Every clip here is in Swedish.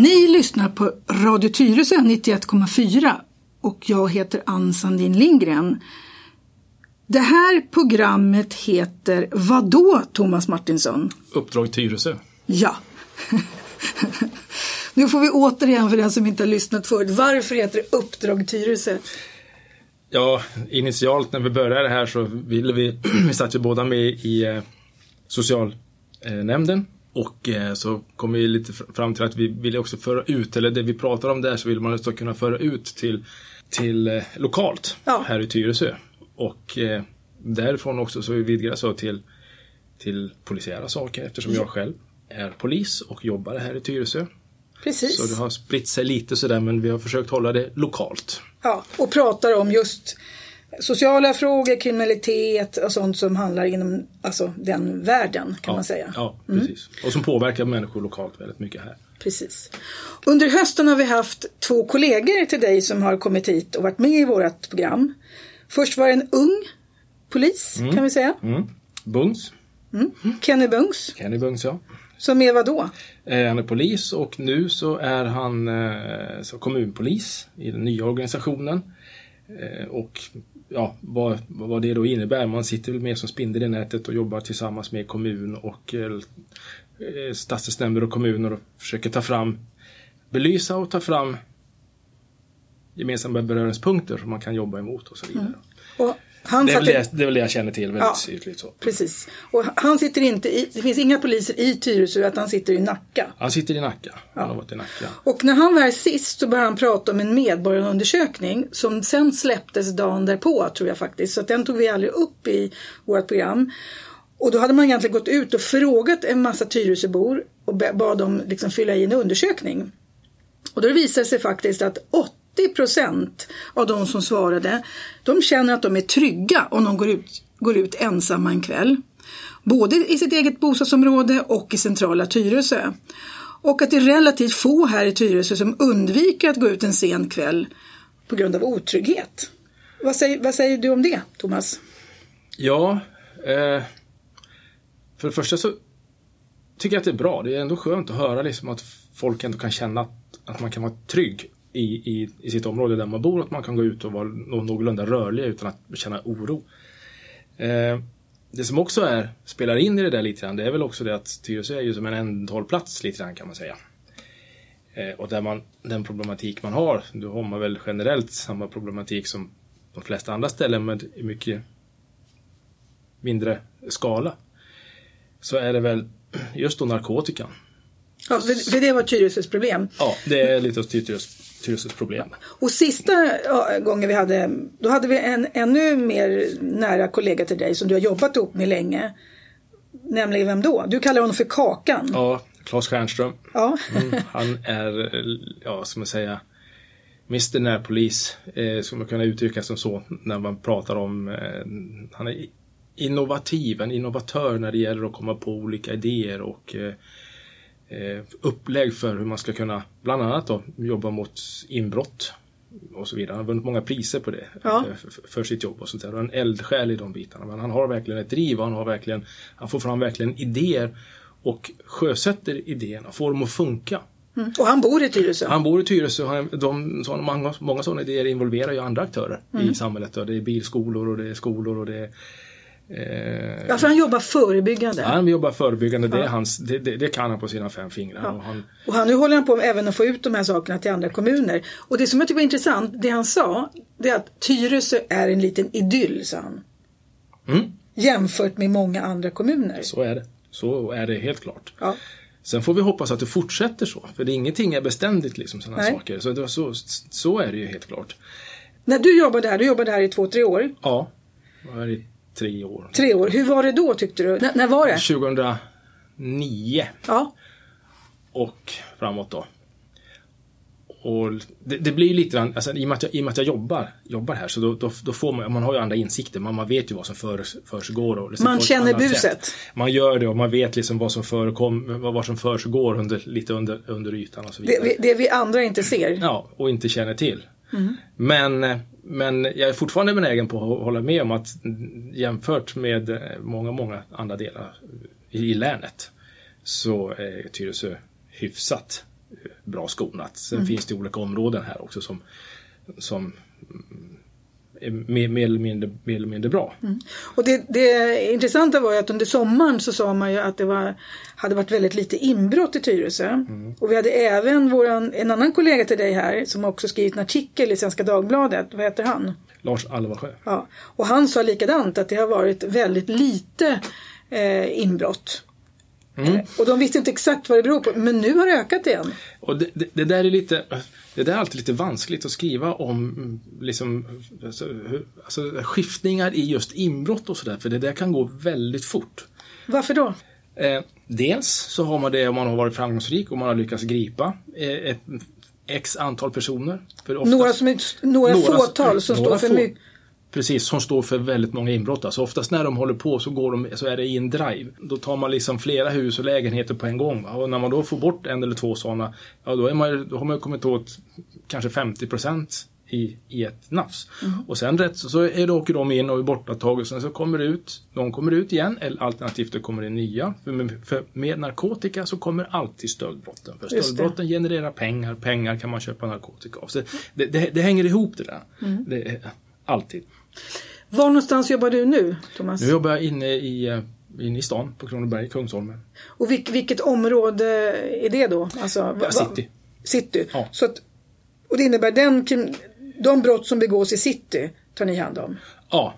Ni lyssnar på Radio Tyresö 91,4 och jag heter Ann Sandin Lindgren. Det här programmet heter Vadå Thomas Martinsson? Uppdrag Tyresö. Ja. nu får vi återigen för den som inte har lyssnat förut. Varför heter det Uppdrag Tyresö? Ja, initialt när vi började här så ville vi, vi satt ju båda med i eh, socialnämnden och eh, så kom vi lite fram till att vi ville också föra ut, eller det vi pratar om där så vill man också kunna föra ut till, till eh, lokalt Ja. här i Tyresö. Och eh, därifrån också så vidgar det så till, till polisiära saker eftersom jag själv är polis och jobbar här i Tyresö. Precis. Så det har spritt sig lite sådär men vi har försökt hålla det lokalt. Ja, och pratar om just sociala frågor, kriminalitet och sånt som handlar inom alltså, den världen kan ja, man säga. Ja, precis. Och som påverkar människor lokalt väldigt mycket här. Precis. Under hösten har vi haft två kollegor till dig som har kommit hit och varit med i vårt program. Först var det en ung polis kan vi säga. Mm. Bungs, Kenny Bungs. Kenny Bungs ja. Som är vad då? Eh, Han är polis och nu så är han eh, så kommunpolis i den nya organisationen. Eh, Och ja, vad, vad det då innebär. Man sitter väl mer som spindel i nätet och jobbar tillsammans med kommun och eh, eh, stadsdelsnämnder och kommuner och försöker ta fram, belysa och ta fram gemensamma beröringspunkter som man kan jobba emot och så vidare. Mm. Och han Det, är väl satt i- det, det är väl det jag känner till väldigt Ja. tydligt. Så. Precis. Och han sitter inte i, det finns inga poliser i Tyresö, att han sitter i Nacka. Han sitter i Nacka. Han har varit i Nacka. Och när han var här sist så började han prata om en medborgarundersökning som sen släpptes dagen därpå tror jag faktiskt. Så den tog vi aldrig upp i vårt program. Och då hade man egentligen gått ut och frågat en massa Tyresöbor och bad dem liksom fylla i en undersökning. Och då visade det sig faktiskt att 80 procent av de som svarade de känner att de är trygga om de går ut, går ut ensamma en kväll. Både i sitt eget bostadsområde och i centrala Tyresö. Och att det är relativt få här i Tyresö som undviker att gå ut en sen kväll på grund av otrygghet. Vad säger, vad säger du om det, Thomas? Ja, eh, för det första så tycker jag att det är bra. Det är ändå skönt att höra liksom att folk ändå kan känna att, att man kan vara trygg i, i, i sitt område där man bor. Att man kan gå ut och vara någorlunda rörlig utan att känna oro. Eh, det som också är, spelar in i det där lite grann, det är väl också det att Tyresö är ju som en ändhållplats lite grann kan man säga. Eh, och där man, den problematik man har, då har man väl generellt samma problematik som de flesta andra ställen men i mycket mindre skala. Så är det väl just då narkotikan. Ja, för, för det var Tyresös problem. Ja, det är lite av Tyresös problem. Och sista gången vi hade, då hade vi en ännu mer nära kollega till dig som du har jobbat ihop med länge. Nämligen vem då? Du kallar honom för Kakan. Ja, Claes Stjernström. Ja. Mm, han är, ja, ska man säga, Mr Närpolis, eh, ska man kunna uttrycka som så när man pratar om, eh, han är innovativ, en innovatör när det gäller att komma på olika idéer och eh, upplägg för hur man ska kunna, bland annat då, jobba mot inbrott och så vidare. Han har vunnit många priser på det Ja. eh, för, sitt jobb och sånt där. Och en eldsjäl i de bitarna. Men han har verkligen ett driv och han har verkligen, han får fram verkligen idéer och sjösätter idéerna, får dem att funka. Mm. Och han bor i Tyresö. Han bor i Tyresö och han- de, så, många, många sådana idéer involverar ju andra aktörer i samhället. Och det är bilskolor och det är skolor och det är eh, Ja, för han jobbar förebyggande. Han jobbar förebyggande, det, är hans, det, det, det kan han på sina fem fingrar. Och han, Och han, nu håller han på med även att få ut de här sakerna till andra kommuner. Och det som jag tycker var intressant, det han sa, det är att Tyresö är en liten idyll, sa han. Mm. Jämfört med många andra kommuner. så är det. Så är det helt klart. Ja. Sen får vi hoppas att det fortsätter så, för det, ingenting är beständigt liksom sådana saker. Så, det, så, så är det ju helt klart. När du jobbade här, du jobbade här i två, tre år. Ja, var i tre år. Tre år. Hur var det då tyckte du? N- när var det? 2009 Ja. och framåt då. Och det, det blir ju lite grann, alltså, i, och med att jag, i och jag jobbar, jobbar här så då, då, då får man, man har ju andra insikter, man, man vet ju vad som för, försiggår. Och liksom Man känner buset. sätt. Man gör det och man vet liksom vad som förekom, vad, vad som försiggår under, lite under, under ytan och så vidare. Det, det vi andra inte ser. Ja, och inte känner till. Men, men jag är fortfarande benägen på att hålla med om att jämfört med eh, många, många andra delar i, i länet så är Tyresö hyfsat bra skonat. Sen mm. finns det olika områden här också som, som mer, mer, eller, mindre, mer eller mindre bra. Mm. Och det, det intressanta var ju att under sommaren så sa man ju att det var, hade varit väldigt lite inbrott i Tyresö. Mm. Och vi hade även våran, en annan kollega till dig här som också skrivit en artikel i Svenska Dagbladet. Vad heter han? Lars Alvarsjö. Ja. Och han sa likadant att det har varit väldigt lite eh, inbrott. Mm. Och de visste inte exakt vad det beror på, men nu har det ökat igen. Och det, det, det där är lite det där är alltid lite vanskligt att skriva om liksom, alltså, alltså, skiftningar i just inbrott och sådär, för det där kan gå väldigt fort. Varför då? Eh, dels så har man det om man har varit framgångsrik och man har lyckats gripa eh, ett x antal personer. Oftast, några som är, några, några fåtal som några står för mycket Precis, som står för väldigt många inbrott. Alltså oftast när de håller på så, går de, så är det i en drive. Då tar man liksom flera hus och lägenheter på en gång. Va? Och när man då får bort en eller två sådana, ja då, är man, då har man kommit åt kanske 50 procent i, i ett nafs. Mm. Och sen rätt så är det, åker de in och är borta och sen så kommer det ut, de kommer ut igen eller alternativt det kommer in nya. För med, för med narkotika så kommer alltid stöldbrotten. För stöldbrotten genererar pengar, pengar kan man köpa narkotika av. Så det, det, det hänger ihop det där. Mm. Det, alltid. Var någonstans jobbar du nu, Thomas? Nu jobbar jag inne i, eh, inne i stan på Kronoberg, Kungsholmen. Och vilk, vilket område är det då? Alltså, ja, city. City. Ja. Så att, och det innebär den, de brott som begås i city tar ni hand om? Ja,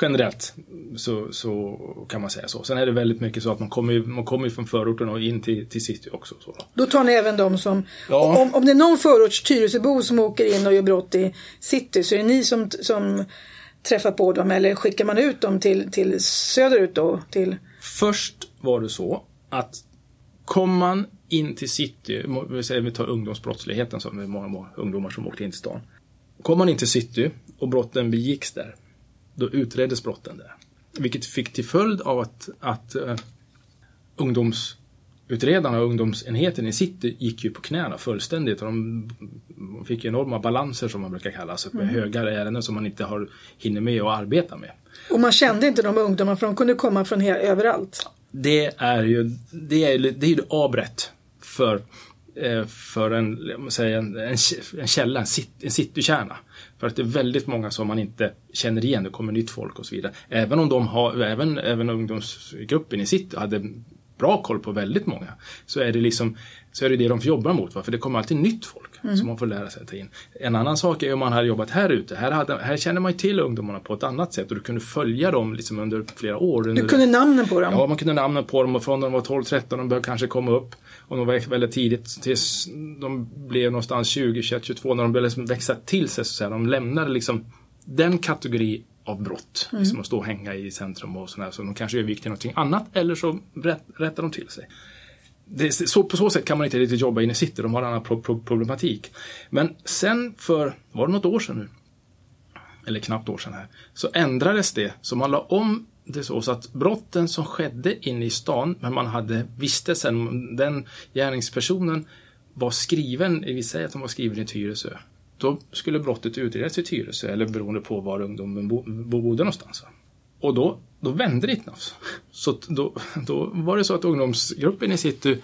generellt så, så kan man säga så. Sen är det väldigt mycket så att man kommer, man kommer från förorten och in till, till city också. Så då. då tar ni även de som, ja. om, om det är någon förorts Tyresöbo som åker in och gör brott i city så är det ni som, som träffar på dem eller skickar man ut dem till, till söderut då? Till... Först var det så att kom man in till city, vi vi tar ungdomsbrottsligheten som är många, många ungdomar som åkte in till stan. Kom man in till city och brotten begicks där, då utreddes brotten där. Vilket fick till följd av att, att uh, ungdomsutredarna och ungdomsenheten i city gick ju på knäna fullständigt. Och de fick enorma balanser som man brukar kalla det, med mm. höga ärenden som man inte har, hinner med att arbeta med. Och man kände inte de ungdomarna för de kunde komma från överallt? Det är ju det är, det är ju avrätt för Eh, för en, säga, en, en, en källa, en, en citykärna. För att det är väldigt många som man inte känner igen, det kommer nytt folk och så vidare. Även om de har, även, även ungdomsgruppen i city hade bra koll på väldigt många. Så är det liksom så är det det de jobbar mot. För det kommer alltid nytt folk mm. som man får lära sig att ta in. En annan sak är om man hade jobbat här ute. Här, hade, här känner man ju till ungdomarna på ett annat sätt och du kunde följa dem liksom under flera år. Du kunde namnen på dem? Ja, man kunde namnen på dem och från när de var 12-13 de började kanske komma upp. Och de var väldigt tidigt tills de blev någonstans 20, 21, 22 när de började liksom växa till sig. Så att säga. De lämnade liksom den kategori av brott. Mm. Liksom att stå och hänga i centrum och sådär. Så de kanske övergick till någonting annat eller så rätt, rättar de till sig. Det, så, på så sätt kan man inte riktigt jobba inne i city, de har en annan pro, pro, problematik. Men sen för, var det något år sedan nu? Eller knappt år sedan här. Så ändrades det, så man la om det så, så att brotten som skedde inne i stan, men man hade visste sen, den gärningspersonen var skriven, vi säger att de var skriven i Tyresö. Då skulle brottet utredas i Tyresö, eller beroende på var ungdomen bo, bodde någonstans. Och då, då vände det nafs. Så då, då var det så att ungdomsgruppen i city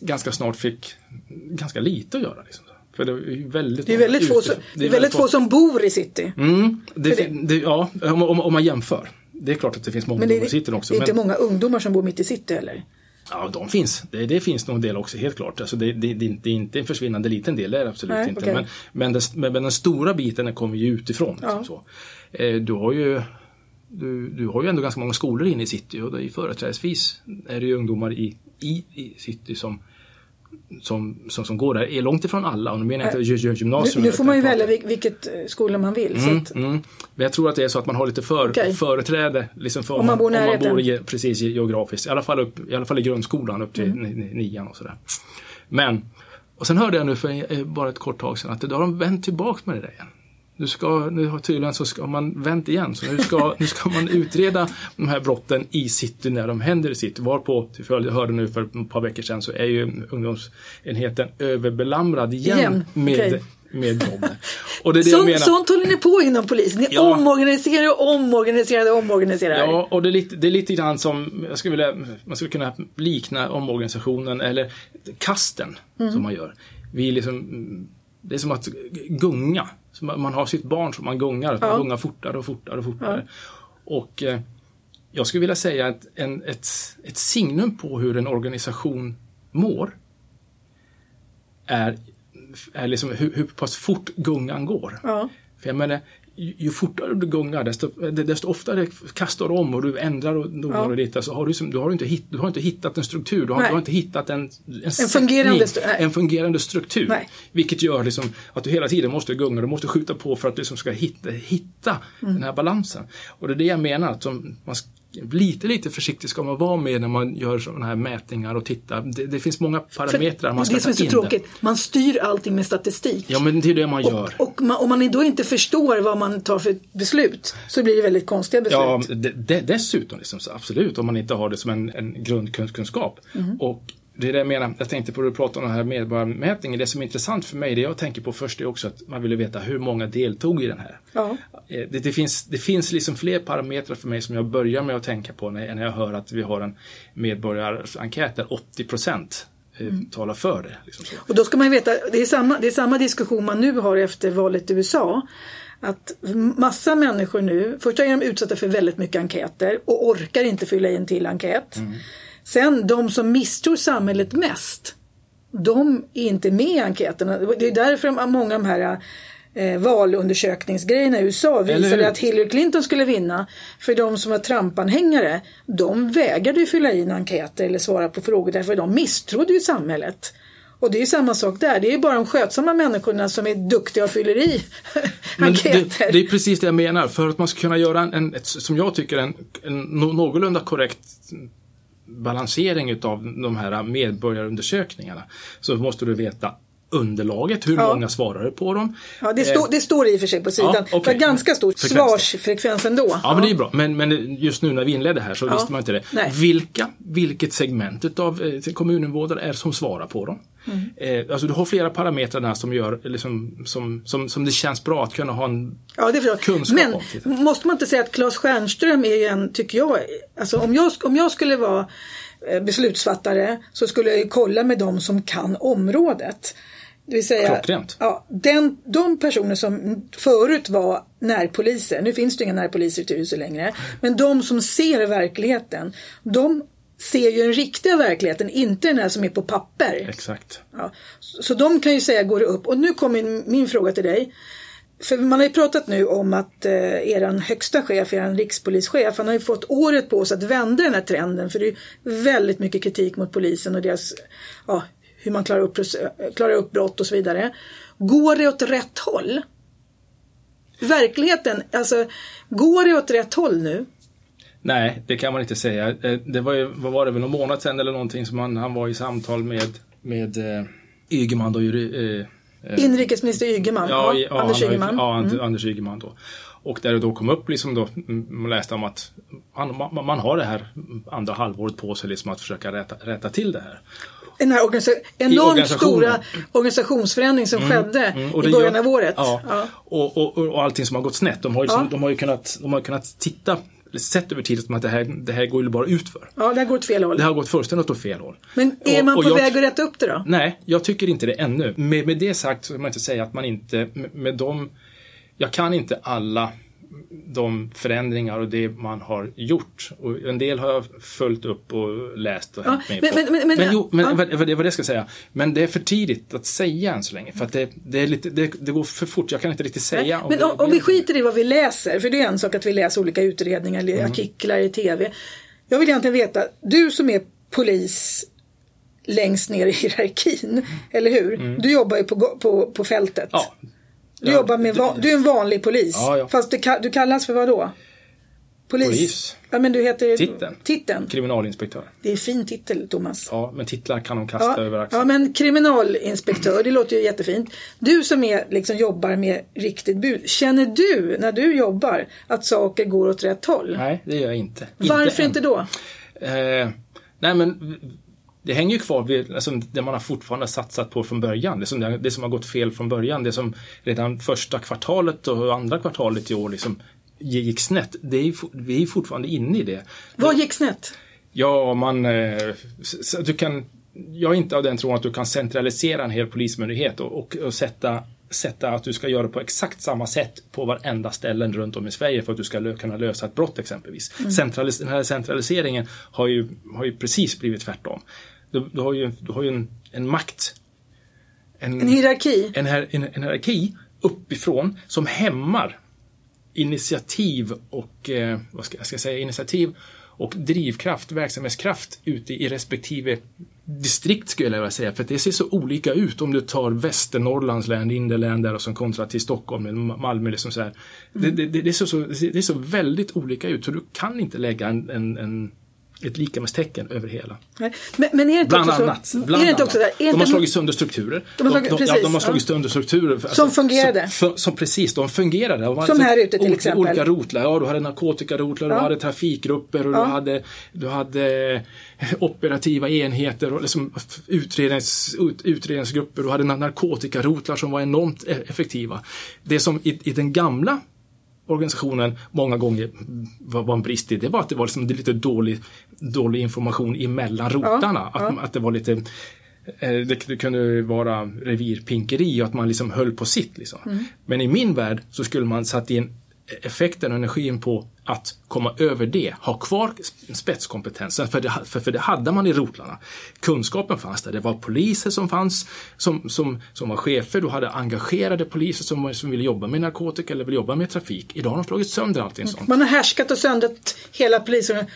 ganska snart fick ganska lite att göra. Liksom. För det är väldigt, det är väldigt, få, som, det är väldigt få som bor i city. Mm, det, det, det, ja, om, om, om, man jämför. Det är klart att det finns många ungdomar i city också. Det är inte många ungdomar som bor mitt i city heller. Ja, de finns. Det, det, finns nog en del också, helt klart. Alltså det, det, det, är inte en försvinnande liten del, det är det absolut Nej, inte. Okay. Men, men, den, men, den stora biten kommer ju utifrån. Liksom ja. så. Eh, du har ju du, du har ju ändå ganska många skolor inne i city och det är företrädesvis är det ju ungdomar i, i, i city som som, som, som går där är långt ifrån alla. Och nu menar jag inte gymnasium. Nu, nu får man ju välja vilket eh, skola man vill. Mm, att... mm. Men jag tror att det är så att man har lite för, okay. företräde. Liksom för, om man bor om man bor i, precis geografiskt. I alla, fall upp, I alla fall i grundskolan upp till mm. nian och sådär. Men, och sen hörde jag nu för eh, bara ett kort tag sedan att då har de vänt tillbaka med det där igen. Nu, ska, nu har tydligen så ska man vänt igen, så nu ska, nu ska man utreda de här brotten i city när de händer i city. Varpå, till följd, jag hörde nu för ett par veckor sedan, så är ju ungdomsenheten överbelamrad igen, igen. med okay. med dem. Och det är det Så, jag menar. sånt håller ni på inom polisen. Ni Ja. omorganiserar och omorganiserar och omorganiserar. Ja, och det är, lite, det är lite grann som, jag skulle vilja, man skulle kunna likna omorganisationen eller kasten som man gör. Vi liksom, mm, det är som att gunga. Så man man har sitt barn som man gungar, man Ja. gungar fortare och fortare och fortare. Och eh, jag skulle vilja säga att en, ett, ett signum på hur en organisation mår är, är liksom hur, hur pass fort gungan går. Ja. För jag menar, ju, fortare du gungar desto, desto oftare kastar du om och du ändrar och donar Ja. och ditt. Så har du, som- du, har inte hitt, du har inte hittat en struktur, du har, du har inte hittat en, en, fungerande sättning, stru- nej. en fungerande struktur. Nej. Vilket gör liksom att du hela tiden måste gunga, du måste skjuta på för att du liksom ska hitta, hitta Mm. den här balansen. Och det är det jag menar, att som, man lite, lite försiktig ska man vara med när man gör sådana här mätningar och tittar. Det, det finns många parametrar man ska det som är ta så in. tråkigt, man styr allting med statistik. Ja, men det är det man gör. Och man, om man då inte förstår vad man tar för beslut så blir det väldigt konstiga beslut. Ja, de, de, dessutom, liksom, absolut, om man inte har det som en, en grundkunskap. Mm. Och det är det jag menar, jag tänkte på det du pratade om den här medborgarmätningen. Det som är intressant för mig, det jag tänker på först är också att man ville veta hur många deltog i den här. Ja. Eh, Det, det, finns, det finns liksom fler parametrar för mig som jag börjar med att tänka på när, när jag hör att vi har en medborgarenkät där 80 procent eh, Mm. talar för det. Liksom. Och då ska man veta, det är, samma, det är samma diskussion man nu har efter valet i USA. Att massa människor nu, först är de utsatta för väldigt mycket enkäter och orkar inte fylla i en till enkät. Sen de som misstror samhället mest, de är inte med i enkäterna. Det är därför många av de här eh, valundersökningsgrejerna i USA visade att Hillary Clinton skulle vinna. För de som var Trump-anhängare, de vägrade ju fylla i en enkät eller svara på frågor därför de misstrodde ju samhället. Och det är ju samma sak där, det är ju bara de skötsamma människorna som är duktiga och fyller i enkäter. det, det är precis det jag menar. För att man ska kunna göra en, en som jag tycker, en, en nå- någorlunda korrekt balansering utav de här medborgarundersökningarna så måste du veta underlaget, hur Ja. många svarade på dem. Ja, det, Eh, stå, det står i och för sig på sidan. Ja, var ganska stor Frekvens svarsfrekvens ändå. Ja, men det är bra. Men, men just nu när vi inledde här så Ja. visste man inte det. Nej. Vilka, vilket segment av eh, kommuninvånare är det som svarar på dem? Mm. Eh, alltså du har flera parametrar där som gör, liksom, som, som, som det känns bra att kunna ha en Ja, det kunskap Men om. Titta. måste man inte säga att Claes Stjernström är ju en, tycker jag, alltså om jag, om jag skulle vara eh, beslutsfattare så skulle jag ju kolla med de som kan området. Det vill säga, Klockrent. ja, den, de personer som förut var närpoliser, nu finns det inga närpoliser i Tyresö längre, men de som ser verkligheten, de ser ju den riktiga verkligheten, inte den här som är på papper. Exakt. Ja, så de kan ju säga går det upp. Och nu kommer min, fråga till dig. För man har ju pratat nu om att eh, eran högsta chef, eran rikspolischef, han har ju fått året på sig att vända den här trenden. För det är väldigt mycket kritik mot polisen och deras, ja, hur man klarar upp, klarar upp brott och så vidare. Går det åt rätt håll? Verkligheten, alltså går det åt rätt håll nu? Nej, det kan man inte säga. Eh, Det var ju, vad var det, någon månad sedan eller någonting som han, han var i samtal med, med eh, Ygeman då, eh, eh, Inrikesminister Ygeman, ja, i- Anders han Ygeman. Ja, Mm. Anders Ygeman då. Och där det då kom upp liksom då, mm, man läste om att man, man, man har det här andra halvåret på sig liksom att försöka rätta, rätta till det här. Den här organisa- enormt stora organisationsförändring som skedde Mm, i början gör- av året. Ja, Ja. Och, och, och, allting som har gått snett. De har ju, liksom, Ja. de har ju kunnat, de har kunnat titta, sett över tid som att det här, det här går ju bara utför. Ja, det här går åt fel håll. Det har gått fullständigt åt fel håll. Men är Och- man på väg att rätta upp det då? Nej, jag tycker inte det ännu. Med, med det sagt så kan man inte säga att man inte, med, med dem, jag kan inte alla de förändringar och det man har gjort. Och en del har jag följt upp och läst och Ja, hängt med men- på. men- men- men- jo, men ja. vad, vad, det- vad det ska säga. Men det är för tidigt att säga än så länge. För att det, det, är lite, det, det går för fort. Jag kan inte riktigt säga. Men det- om, om vi skiter i vad vi läser, för det är en sak att vi läser olika utredningar eller Mm. artiklar i TV. Jag vill egentligen veta, du som är polis längst ner i hierarkin, eller hur? Du jobbar ju på, på, på fältet. Mm. Ja. Du Ja, jobbar med, du är en vanlig polis. Ja, ja. Fast du, du kallas för vad då? Polis. Polis. Ja, men du heter... Titeln. Titeln. Kriminalinspektör. Det är en fin titel, Thomas. Ja, men titlar kan de kasta över Ja, axeln. ja, men kriminalinspektör, det låter ju jättefint. Du som är, liksom, jobbar med riktigt bud, känner du när du jobbar att saker går åt rätt håll? Nej, det gör jag inte. Varför än. inte då? Eh, nej men det hänger ju kvar vid alltså, det man har fortfarande satsat på från början. Det som, det som har gått fel från början. Det som redan första kvartalet och andra kvartalet i år liksom gick snett. Det är, vi är fortfarande inne i det. Vad gick snett? Ja, man... Eh, du kan, jag är inte av den tron att du kan centralisera en hel polismyndighet och, och, och sätta sätta att du ska göra på exakt samma sätt på varenda ställen runt om i Sverige för att du ska lö kunna lösa ett brott exempelvis. Mm. Centralis den här centraliseringen har ju, har ju precis blivit tvärtom. Du, du har ju, du har ju en, en makt. En, en hierarki. En, en, en, en hierarki uppifrån som hämmar initiativ och, eh, vad ska jag ska säga, initiativ och drivkraft, verksamhetskraft ute i respektive distrikt skulle jag vilja säga. För det ser så olika ut om du tar Västernorrlands län, inre län där och som kontra till Stockholm eller Malmö. Liksom så här. Mm. Det, det, det, ser så, det ser väldigt olika ut så du kan inte lägga en, en, en ett likamestecken över hela. Men, men är det inte bland också annat. så? Bland är det inte annat. också där, är de har slagit sönder strukturer. De har slagit- de, precis, ja, de har slagit sönder strukturer. för- Som fungerade. Som, som precis, de fungerade. De Som här ute till olika, exempel. Olika rotlar. Ja, du hade narkotikarotlar, Ja. du hade trafikgrupper och Ja. du, hade, du hade operativa enheter och liksom utrednings, ut, utredningsgrupper. Du hade narkotikarotlar som var enormt e- effektiva. Det som i, i den gamla organisationen många gånger var, en brist i, det var att det var liksom lite dålig, dålig information emellan rotarna. ja. Att, att det var lite eh, det, det kunde vara revirpinkeri och att man liksom höll på sitt. Liksom. Mm. Men i min värld så skulle man satt in effekten och energin på att komma över det, ha kvar spetskompetensen, för det, för, för det hade man i rotlarna. Kunskapen fanns där, det var poliser som fanns, som, som, som var chefer, du hade engagerade poliser som, som ville jobba med narkotika eller ville jobba med trafik. Idag har de slagit sönder allting sånt. Man har härskat och söndrat hela polisen,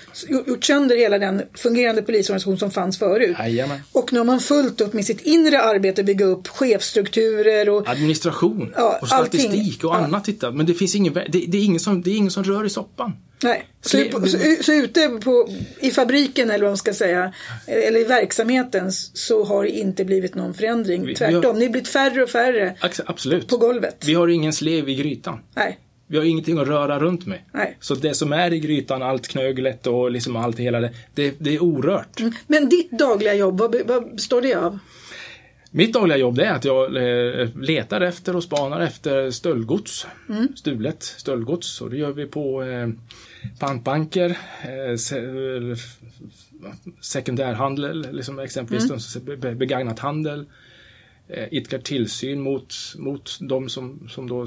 gjort sönder hela den fungerande polisorganisation som fanns förut. Jajamän. Och nu har man fullt upp med sitt inre arbete, bygga upp chefstrukturer och Administration Ja, och statistik allting. och Ja. annat. Titta. Men det finns ingen, det, det, är ingen som, det är ingen som rör i soppan. Nej. Så, på- så, så ute på, i fabriken eller vad man ska säga, eller i verksamheten så har det inte blivit någon förändring. Tvärtom, har- ni har blivit färre och färre Absolut. på golvet. Vi har ingen slev i grytan. Nej, Vi har ingenting att röra runt med. Nej. Så det som är i grytan, allt knöglet och liksom allt hela det, det, det är orört. Men ditt dagliga jobb, vad, vad består det av? Mitt dagliga jobb det är att jag eh, letar efter och spanar efter stöldgods. Stulet stöldgods. Och det gör vi på eh, pantbanker, eh, se, sekundärhandel, liksom exempelvis mm. be, begagnat handel. Eh, idkar tillsyn mot, mot de som, som då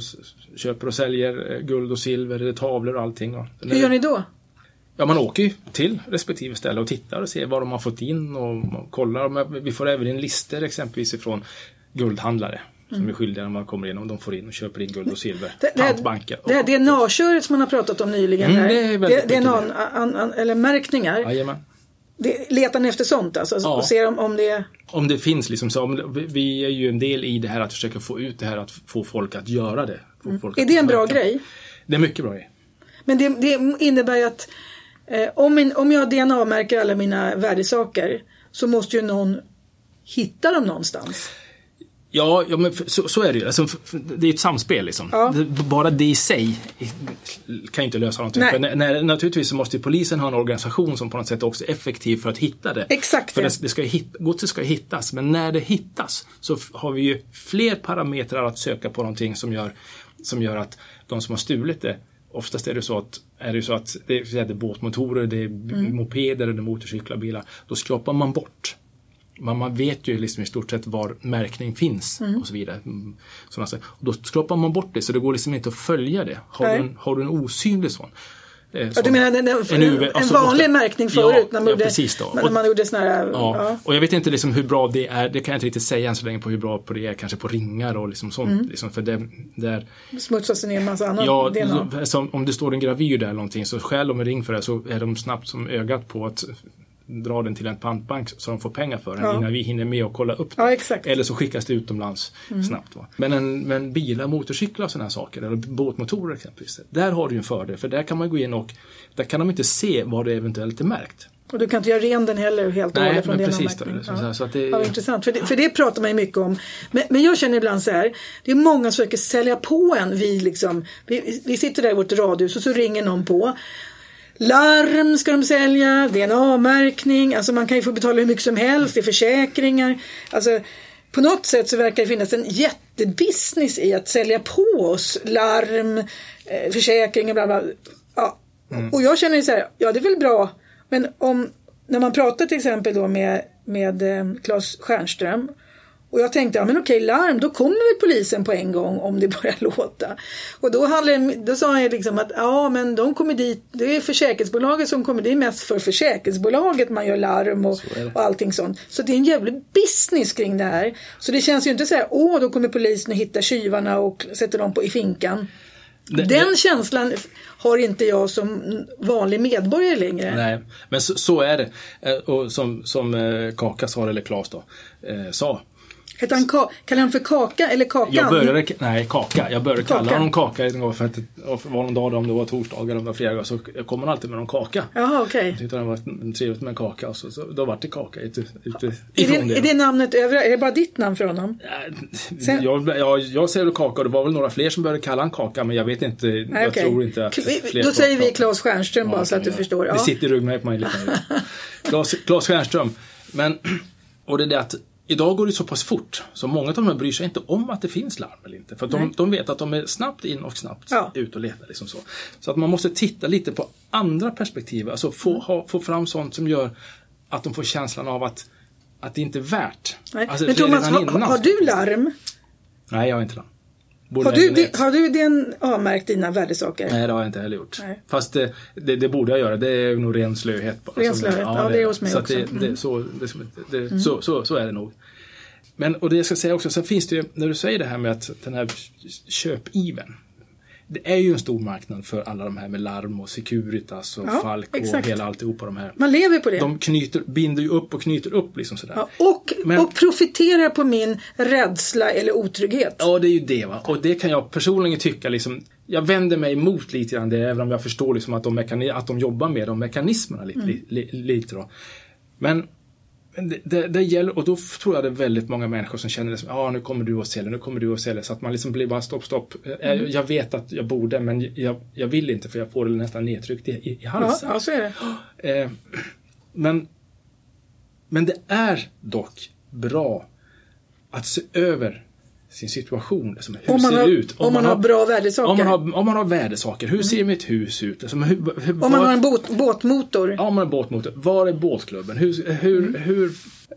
köper och säljer guld och silver, tavlor och allting. Hur gör ni då? Ja, man åker ju till respektive ställe och tittar och ser vad de har fått in och kollar. Vi får även in listor exempelvis ifrån guldhandlare som är skyldiga när man kommer in och de får in och köper in guld och silver. Mm. Det, det, Pantbanker. det här DNA-köret som man har pratat om nyligen. Mm, här, det är det, DNA, mycket an, an, eller märkningar. Jajamän. Det, letar ni efter sånt alltså? Ja. Och ser om, om det är... Om det finns liksom så, om vi är ju en del i det här att försöka få ut det här att få folk att göra det. Få folk Är det en bra märka. grej? Det är mycket bra grej. Men det, det innebär ju att eh, om, min, om jag DNA-märker alla mina värdesaker så måste ju någon hitta dem någonstans. Ja, ja men så, så är det ju. Alltså, det är ett samspel liksom. Ja. Bara det i sig kan ju inte lösa någonting. Nej. För när, när, naturligtvis så måste ju polisen ha en organisation som på något sätt också är effektiv för att hitta det. Exakt För det. det, det ska hit, godset ska hittas, men när det hittas så har vi ju fler parametrar att söka på någonting som gör, som gör att de som har stulit det Oftast är det så att, är det så att det är, det är båtmotorer, det är Mm. mopeder, det är motorcyklar, bilar. Då skrapar man bort man, man vet ju liksom i stort sett var märkning finns Mm. och så vidare. Mm, Sådana och då skrapar man bort det så det går liksom inte att följa det. Har, du en, har du en osynlig sån. Ja, du menar en, en, en, UV, en alltså vanlig märkning Ja, förut när man, ja, gjorde, precis då. när Och- man gjorde såna här... Ja. Ja. och jag vet inte liksom hur bra det är, det kan jag inte riktigt säga än så länge på hur bra på det är, kanske på ringar och liksom sånt. Mm. Liksom, för det, där, Smutsas ner en massa annat ja, DNA. alltså, om det står en gravyr där eller någonting så stjäl de en ring för det så är de snabbt som ögat på att dra den till en pantbank så de får pengar för den Ja. innan vi hinner med att kolla upp det. Ja. Eller så skickas det utomlands snabbt. Va? Men, en, men bilar, motorcyklar och sådana saker, eller båtmotorer exempelvis. Där har du en fördel, för där kan man gå in och där kan de inte se vad det eventuellt är märkt. Och du kan inte göra ren den heller helt och hållet från DNA precis märkning. liksom ja. så att det- ja, intressant. För det, för det pratar man ju mycket om. Men, men jag känner ibland så här. Det är många som försöker sälja på en. Vi, liksom, vi, vi sitter där i vårt radhus och så ringer någon på. Larm ska de sälja, DNA-märkning, alltså man kan ju få betala hur mycket som helst, det är försäkringar. Alltså, på något sätt så verkar det finnas en jättebusiness i att sälja på oss larm, eh, försäkringar, bla bla. Ja. Mm. Och jag känner ju så här, ja det är väl bra, men om, när man pratar till exempel då med, med eh, Claes Stjernström och jag tänkte, ja men okej, larm, då kommer väl polisen på en gång om det börjar låta. Och då, handlade, då sa han liksom att ja men de kommer dit, det är försäkringsbolaget som kommer, det är mest för försäkringsbolaget man gör larm och, och allting sånt. Så det är en jävla business kring det här. Så det känns ju inte så här, åh då kommer polisen och hittar tjuvarna och sätter dem på, i finkan. Den det, känslan har inte jag som vanlig medborgare längre. Nej, men så, så är det. Eh, och som, som eh, Kaka sa, eller Klas då, eh, sa Hette han ka kallade han för Kaka eller Kakan? Jag började, nej, Kaka. Jag började kaka. kalla honom Kaka en gång för att det var någon dag, om det var torsdag eller om det var fredag, så kom han alltid med någon kaka. Jaha, okej. Okay. Jag tyckte det var trevligt med en kaka, så, så då vart det Kaka ute, ute är det, det. Är det namnet övriga? Är det bara ditt namn för honom? Sen... Jag, jag, jag säger väl Kaka och det var väl några fler som började kalla han Kaka, men jag vet inte. Nej, jag okay. tror inte att fler Då säger vi Claes Stjernström bara så att du förstår. Ja. Det sitter i ryggen på mig lite. Claes Stjernström. Men, och det är det att Idag går det så pass fort så många av dem bryr sig inte om att det finns larm eller inte. För de, de, vet att de är snabbt in och snabbt ja. ut och letar. Liksom så. så att man måste titta lite på andra perspektiv. Alltså få, mm. ha, få fram sånt som gör att de får känslan av att, att det inte är värt. Alltså, Men Thomas, har, har du larm? Nej, jag har inte larm. Har du, har du den avmärkt dina värdesaker? Nej, det har jag inte heller gjort. Nej. Fast det, det, det, borde jag göra. Det är nog ren slöhet. Bara. Ren slöhet, ja, ja det är hos mig så också. Det, mm. så, mm. så, så, så är det nog. Men, och det jag ska säga också, sen finns det ju, när du säger det här med att den här köpiven. Det är ju en stor marknad för alla de här med larm och Securitas och ja, Falk och exakt. hela alltihopa de här. Man lever på det. De knyter, binder ju upp och knyter upp liksom sådär. Ja, och, Men, och profiterar på min rädsla eller otrygghet. Ja, det är ju det va. Och det kan jag personligen tycka liksom jag vänder mig emot lite grann det, även om jag förstår liksom att, de att de jobbar med de mekanismerna lite. Mm. Li, li, lite då. Men det, det, gäller, och då tror jag det är väldigt många människor som känner det ja ah, nu kommer du att sälja, nu kommer du att sälja. Så att man liksom blir bara stopp, stopp. Eh, mm. Jag vet att jag borde men jag, jag vill inte för jag får det nästan nedtryckt i, i, i halsen. Ja, så är det. Eh, men, men det är dock bra att se över sin situation. Liksom, hur om man ser har, det ut? Om, om man, har bra värdesaker? Om man har, om man har värdesaker. Hur mm. ser mitt hus ut? Liksom, hur, hur, om man var, har en båt, båtmotor? Ja, om man har en båtmotor. Var är båtklubben? Hur, hur, mm. hur,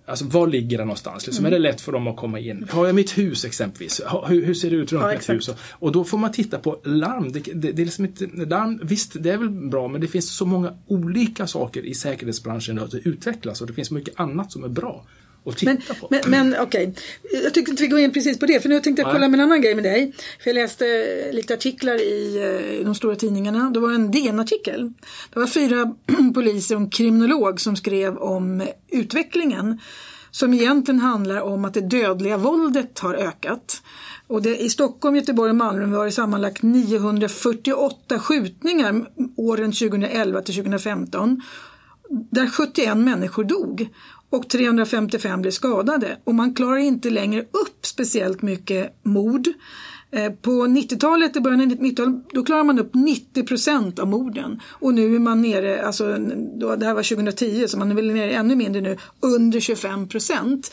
alltså, var ligger den någonstans? Liksom, mm. Är det lätt för dem att komma in? Har jag mitt hus exempelvis? Hur, hur ser det ut runt ja, mitt exakt. hus? Och då får man titta på larm. Det, det, det är liksom inte, larm. Visst, det är väl bra, men det finns så många olika saker i säkerhetsbranschen att utvecklas och det finns mycket annat som är bra och titta men, på. Men, men okej, okay. jag tycker inte vi går in precis på det för nu tänkte jag kolla med en annan grej med dig. För jag läste lite artiklar i, eh, i de stora tidningarna. Det var en DN-artikel. Det var fyra poliser och en kriminolog som skrev om utvecklingen som egentligen handlar om att det dödliga våldet har ökat. Och det, I Stockholm, Göteborg och Malmö var det sammanlagt 948 skjutningar åren 2011 till 2015 där 71 människor dog och 355 blev skadade. Och man klarar inte längre upp speciellt mycket mord. Eh, på 90-talet, i början av 90-talet, då klarar man upp 90 procent av morden. Och nu är man nere, alltså, då, det här var 2010, så man är väl nere ännu mindre nu, under 25 procent.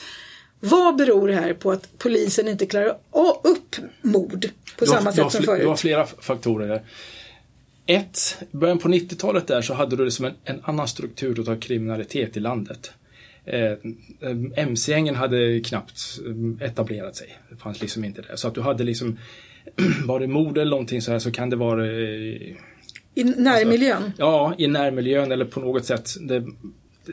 Vad beror det här på att polisen inte klarar upp mord på samma har, sätt som förut? Du har flera faktorer. Ett, i början på 90-talet där så hade du liksom en, en annan struktur av kriminalitet i landet. Eh, MC-gängen hade knappt eh, etablerat sig. Det fanns liksom inte det. Så att du hade liksom, var det mord eller någonting så här så kan det vara eh, i närmiljön? Alltså, ja, i närmiljön eller på något sätt. Det,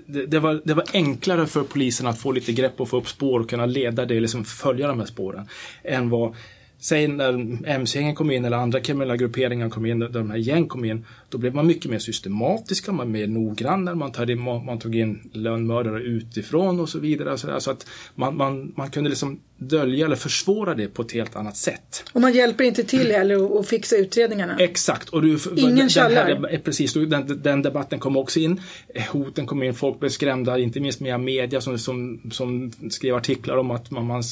det, det, var, det var enklare för polisen att få lite grepp och få upp spår och kunna leda det, liksom följa de här spåren. Än vad Säg när mc-gängen kom in eller andra kriminella grupperingar kom in, där de här gäng kom in, då blev man mycket mer systematiska, man mer noggrann man, tog in, man tog in lönnmördare utifrån och så vidare. Så, så att man, man, man kunde liksom dölja eller försvåra det på ett helt annat sätt. Och man hjälper inte till heller att fixa utredningarna. Exakt. Och du, Ingen tjallar. här, precis, den, den debatten kom också in. Hoten kom in, folk blev skrämda, inte minst via media som, som, som skrev artiklar om att man, man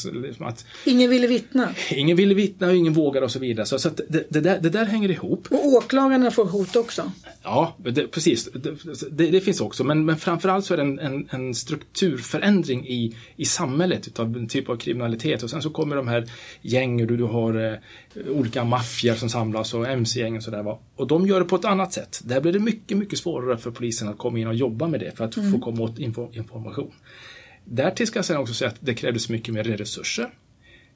att Ingen ville vittna. ingen ville vittna och ingen vågade och så vidare. Så, så det, det, där, det där hänger ihop. Och åklagarna får hot också. Ja, det, precis. Det, finns också. Men, men framförallt så är det en, en, en strukturförändring i, i samhället utav en typ av kriminalitet. Och sen så kommer de här gängen, du, du har eh, olika maffior som samlas och mc-gäng och sådär. Och de gör det på ett annat sätt. Där blir det mycket, mycket svårare för polisen att komma in och jobba med det för att Mm. få komma åt info, information. Därtill ska jag sen också säga att det krävdes mycket mer resurser.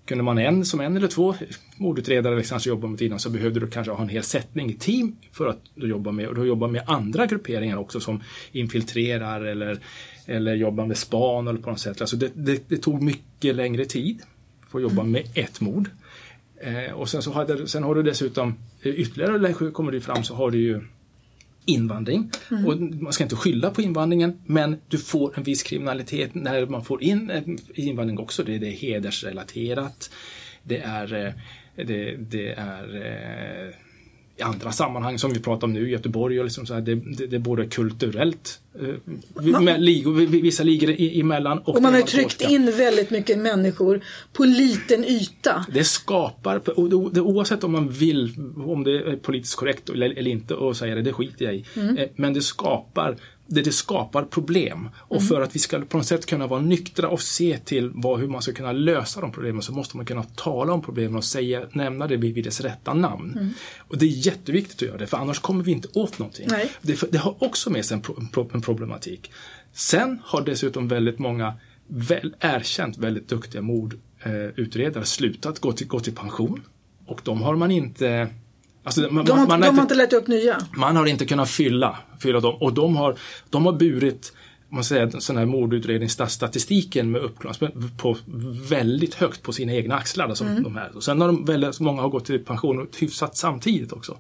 Kunde man en som en eller två mordutredare eller kanske jobba med innan så behövde du kanske ha en hel sättning team för att du jobbar med och du jobbar med andra grupperingar också som infiltrerar eller, eller jobbar med span eller på något sätt. Alltså det, det, det tog mycket längre tid för att jobba med ett mord. Eh, och sen, så har det, sen har du dessutom eh, ytterligare kommer det fram så har du ju invandring. Och man ska inte skylla på invandringen men du får en viss kriminalitet när man får in en invandring också. Det, det är hedersrelaterat. Det är, eh, det, det är eh, i andra sammanhang som vi pratar om nu Göteborg och liksom så här, det, det, det är både kulturellt, eh, med ligor, vissa ligor i- emellan och, Och man har tryckt in väldigt mycket människor på liten yta. Det skapar, och det, det, oavsett om man vill, om det är politiskt korrekt eller, eller inte och säga det, det skiter jag i. Eh, Men det skapar det, det skapar problem. Och för att vi ska på något sätt kunna vara nyktra och se till vad, hur man ska kunna lösa de problemen så måste man kunna tala om problemen och säga, nämna det vid, dess rätta namn. Och det är jätteviktigt att göra det för annars kommer vi inte åt någonting. Det, det har också med sig en, pro, en pro- en problematik. Sen har dessutom väldigt många väl, erkänt väldigt duktiga mordutredare slutat gå till, gå till pension. Och de har man inte... Alltså, man, De har, man, de har inte, inte lärt upp nya. man har inte kunnat fylla, fylla dem. Och de har, de har burit man säger, sån här mordutredningsstatistiken med uppklaringsprocent på väldigt högt på sina egna axlar. Alltså Mm. de här. Och sen har de väldigt många har gått i pension hyfsat samtidigt också.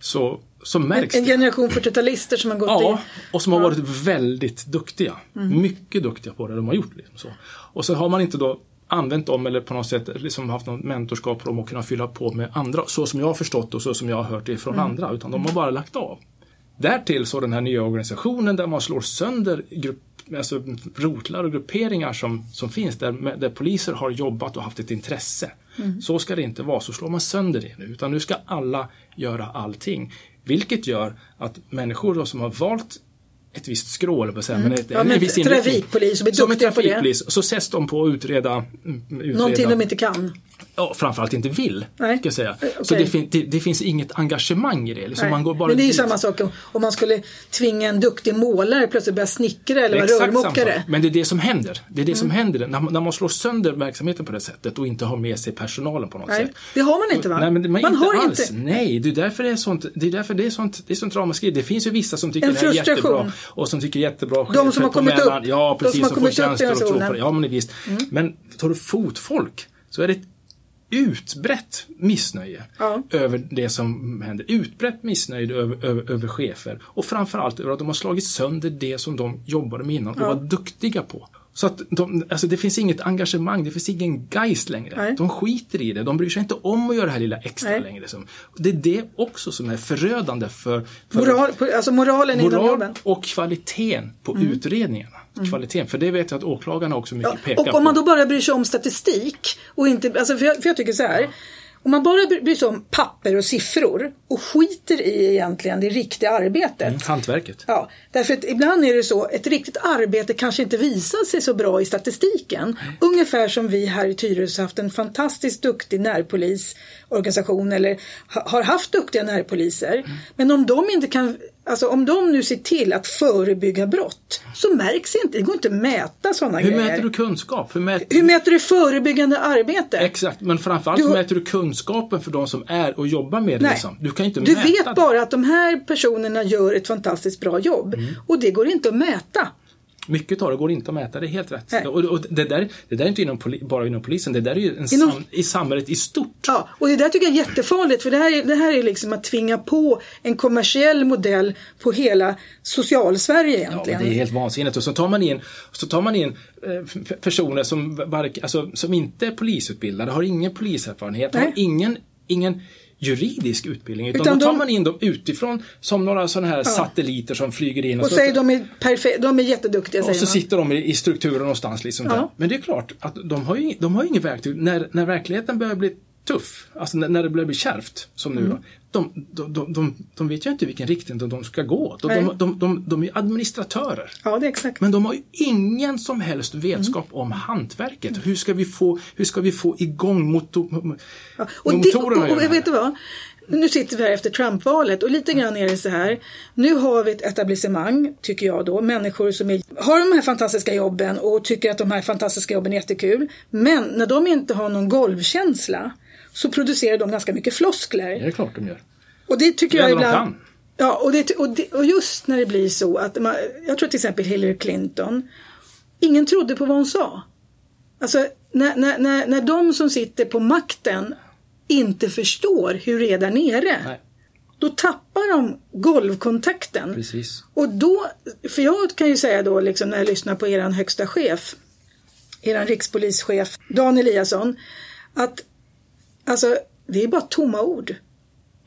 Så, så märks En det. generation 40-talister som har gått Ja, i... och som har varit väldigt duktiga. Mycket duktiga på det de har gjort. Liksom så. Och så har man inte då använt dem eller på något sätt liksom haft någon mentorskap på dem och kunnat fylla på med andra. Så som jag har förstått och så som jag har hört det från andra. Utan de har bara lagt av. Därtill så den här nya organisationen där man slår sönder grupp, alltså rotlar och grupperingar som, som finns där, där poliser har jobbat och haft ett intresse. Så ska det inte vara, så slår man sönder det nu. Utan nu ska alla göra allting. Vilket gör att människor då som har valt ett visst skrå, eller vad säger man, ett, Ja, men viss trafikpolis Som en duktiga på det. Så sätts de på att utreda, mm, utreda Någonting de inte kan. Ja, framförallt inte vill. Nej. Ska säga. Eh, Så det, fin- det, det finns inget engagemang i det. Liksom man går bara Men det är ju samma sak om, om man skulle tvinga en duktig målare plötsligt börja snickra eller vara rörmokare. Men det är det som händer. Det är det Mm. som händer när man, när man slår sönder verksamheten på det sättet och inte har med sig personalen på något Nej, sätt. det har man inte va? Nej, men man, man inte har alls. inte. Nej, det är därför det är sånt, det är därför det är sånt, det är sånt ramaskri. Det finns ju vissa som tycker En det här är jättebra och som tycker jättebra De som har kommit upp. Ja, De precis. som har får kommit upp i tjänster och tror på det. Ja, men visst. Mm. Men tar du fotfolk så är det ett utbrett missnöje Ja. över det som händer. Utbrett missnöje över, över, över chefer och framförallt över att de har slagit sönder det som de jobbade med innan och Ja. var duktiga på. Så att de, alltså det finns inget engagemang, det finns ingen geist längre. Nej. De skiter i det, de bryr sig inte om att göra det här lilla extra Nej. längre. Som, det är det också som är förödande för, för Moral, alltså moralen inom moral jobben. Mm. och kvaliteten på utredningarna. Kvaliteten, för det vet jag att åklagarna också mycket Ja, pekar och på. om man då bara bryr sig om statistik och inte, alltså för jag, för jag tycker så här. Om man bara bry- bryr sig om papper och siffror och skiter i egentligen det riktiga arbetet. Mm, Hantverket. Ja, därför att ibland är det så, ett riktigt arbete kanske inte visar sig så bra i statistiken. Ungefär som vi här i Tyresö haft en fantastiskt duktig närpolisorganisation eller ha, har haft duktiga närpoliser. Men om de inte kan, alltså om de nu ser till att förebygga brott så märks inte, det går inte att mäta sådana Hur grejer. mäter du kunskap? Hur mäter... Hur mäter du förebyggande arbete? Exakt, men framförallt Du- så mäter du kunskapen för de som är och jobbar med det. Liksom. Du kan inte Du mäta vet det. bara att de här personerna gör ett fantastiskt bra jobb Mm. och det går inte att mäta. Mycket av det går inte att mäta, det är helt rätt. Nej. Och, och det, där, det där är inte inom bara inom polisen, det där är ju en Inom- sam, i samhället i stort. Ja, och det där tycker jag är jättefarligt för det här är, det här är liksom att tvinga på en kommersiell modell på hela social-Sverige Ja, egentligen. det är helt vansinnigt. Och så tar man in, så tar man in eh, personer som, alltså, som inte är polisutbildade, har ingen poliserfarenhet, har Nej. ingen, ingen juridisk utbildning. Utan, Utan då tar de- man in dem utifrån som några sådana här satelliter som flyger in. och så, säger de är perfekta, de är jätteduktiga och så man. sitter de i, i strukturen någonstans. Liksom Ja. Men det är klart att de har ju, de har ju inget verktyg. När, när verkligheten börjar bli tuff, alltså när, när det börjar bli kärvt, som Mm. nu då. De, de, de, de, vet ju inte vilken riktning de, ska gå. De, de, de, de, är administratörer. Ja, det är exakt. Men de har ju ingen som helst vetskap Mm. om hantverket. Hur ska vi få, hur ska vi få igång motor, Ja, och, det, motorerna? och, och vet du vad? Nu sitter vi här efter Trump-valet och lite grann är det så här. Nu har vi ett etablissemang, tycker jag då, människor som är, har de här fantastiska jobben och tycker att de här fantastiska jobben är jättekul. Men när de inte har någon golvkänsla så producerar de ganska mycket floskler. Det är klart de gör. Och det tycker Det jag det de ibland... kan. Ja, och, det, och, det, och just när det blir så att man, jag tror till exempel Hillary Clinton, ingen trodde på vad hon sa. Alltså när, när, när, när de som sitter på makten inte förstår hur det är där nere, Nej, då tappar de golvkontakten. precis. Och då, för jag kan ju säga då liksom när jag lyssnar på eran högsta chef, eran rikspolischef Dan Eliasson, att alltså det är bara tomma ord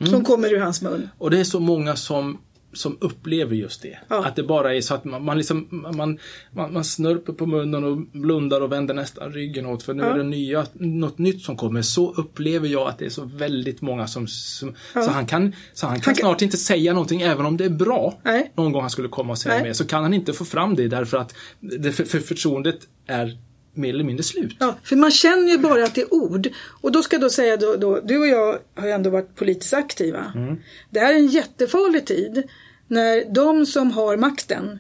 som kommer ur hans mun. Och det är så många som, som upplever just det. Ja. Att det bara är så att man, man, liksom, man, man, man snörper på munnen och blundar och vänder nästan ryggen åt för nu Ja. är det nya, något nytt som kommer. Så upplever jag att det är så väldigt många som... som så han kan, så han kan Han kan- snart inte säga någonting även om det är bra. Nej. Någon gång han skulle komma och säga Nej. mer. Så kan han inte få fram det därför att det, för, för förtroendet är mer eller mindre slut. Ja, för man känner ju bara att det är ord. Och då ska jag då säga då, då du och jag har ju ändå varit politiskt aktiva. Det här är en jättefarlig tid när de som har makten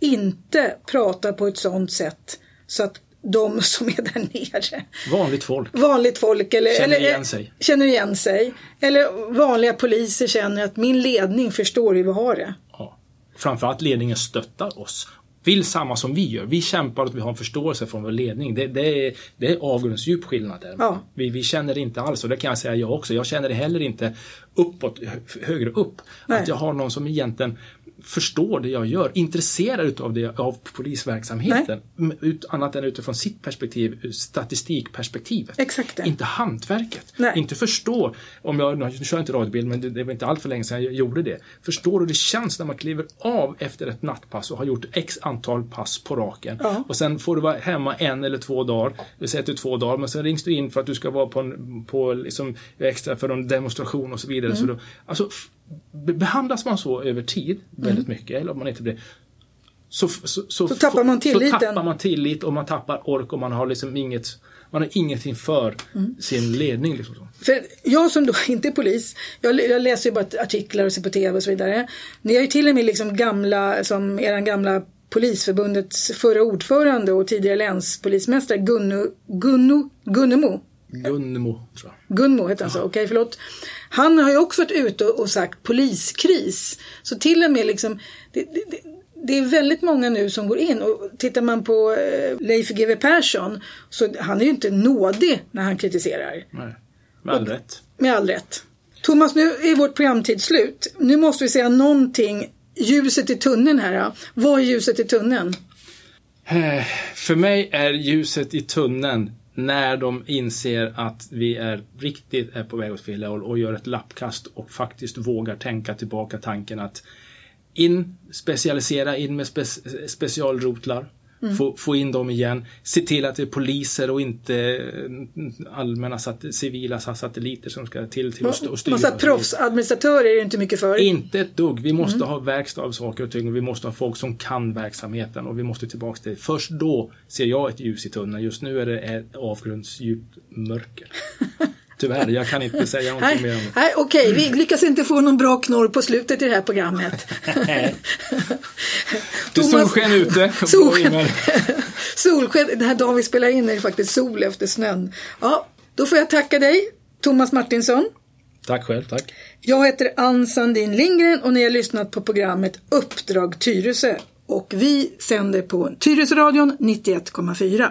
inte pratar på ett sådant sätt så att de som är där nere, Vanligt folk. vanligt folk eller, Känner eller, igen sig. känner igen sig. Eller vanliga poliser känner att min ledning förstår hur vi har det. Ja. Framförallt ledningen stöttar oss. Vill samma som vi gör. Vi kämpar och vi har en förståelse från vår ledning. Det, det är, det är avgrundsdjup skillnad där. Ja. Vi, vi känner det inte alls och det kan jag säga jag också. Jag känner det heller inte uppåt, hö- högre upp. Nej. Att jag har någon som egentligen förstår det jag gör, intresserad utav det, av polisverksamheten. Ut, annat än utifrån sitt perspektiv, statistikperspektivet. Exakt det. Inte hantverket. Nej. Inte förstå, om jag, nu kör jag inte radiobil men det, det var inte allt för länge sedan jag gjorde det. Förstår hur det känns när man kliver av efter ett nattpass och har gjort x antal pass på raken. Ja. Och sen får du vara hemma en eller två dagar. Vi säger att det är två dagar, men sen rings du in för att du ska vara på, en, på liksom, extra för en demonstration och så vidare. Mm. Så då, alltså, behandlas man så över tid väldigt mycket, eller om man inte blir så, så, så, Så tappar man tilliten. Så tappar man tillit och man tappar ork och man har liksom inget man har ingenting för Mm. sin ledning. Liksom. För jag som då inte är polis, jag, jag läser ju bara artiklar och ser på tv och så vidare. Ni har ju till och med liksom gamla, som eran gamla Polisförbundets förra ordförande och tidigare länspolismästare Gunno, Gunno, Gunnemo. Gunnemo, tror jag. Gunmo heter han så, okej förlåt. Han har ju också varit ute och sagt poliskris. Så till och med liksom, det, det, det, är väldigt många nu som går in och tittar man på eh, Leif GW Persson så han är ju inte nådig när han kritiserar. Nej, med all rätt. Med all rätt. Thomas, nu är vårt programtid slut. Nu måste vi säga någonting. Ljuset i tunneln här. Vad är ljuset i tunneln? Eh, För mig är ljuset i tunneln när de inser att vi är riktigt är på väg åt fel håll och gör ett lappkast och faktiskt vågar tänka tillbaka tanken att in, specialisera in med spe, specialrotlar. Få, få in dem igen. Se till att det är poliser och inte eh, allmänna sat, civila satelliter som ska till, till att st- och styra. Massa proffsadministratörer är det inte mycket för. Inte ett dugg. Vi måste ha verkstad av saker och ting och vi måste ha folk som kan verksamheten och vi måste tillbaka till det. Först då ser jag ett ljus i tunneln. Just nu är det ett avgrundsdjupt mörker. Tyvärr, jag kan inte säga någonting mer om Nej, det. nej okej, vi lyckas inte få någon bra knorr på slutet i det här programmet. Det är Thomas- solsken ute. Solsken. Solsken, den här dagen vi spelar in är det faktiskt sol efter snön. Ja, då får jag tacka dig, Thomas Martinsson. Tack själv, tack. Jag heter Ann Sandin Lindgren och ni har lyssnat på programmet Uppdrag Tyresö. och vi sänder på Tyresöradion 91,4.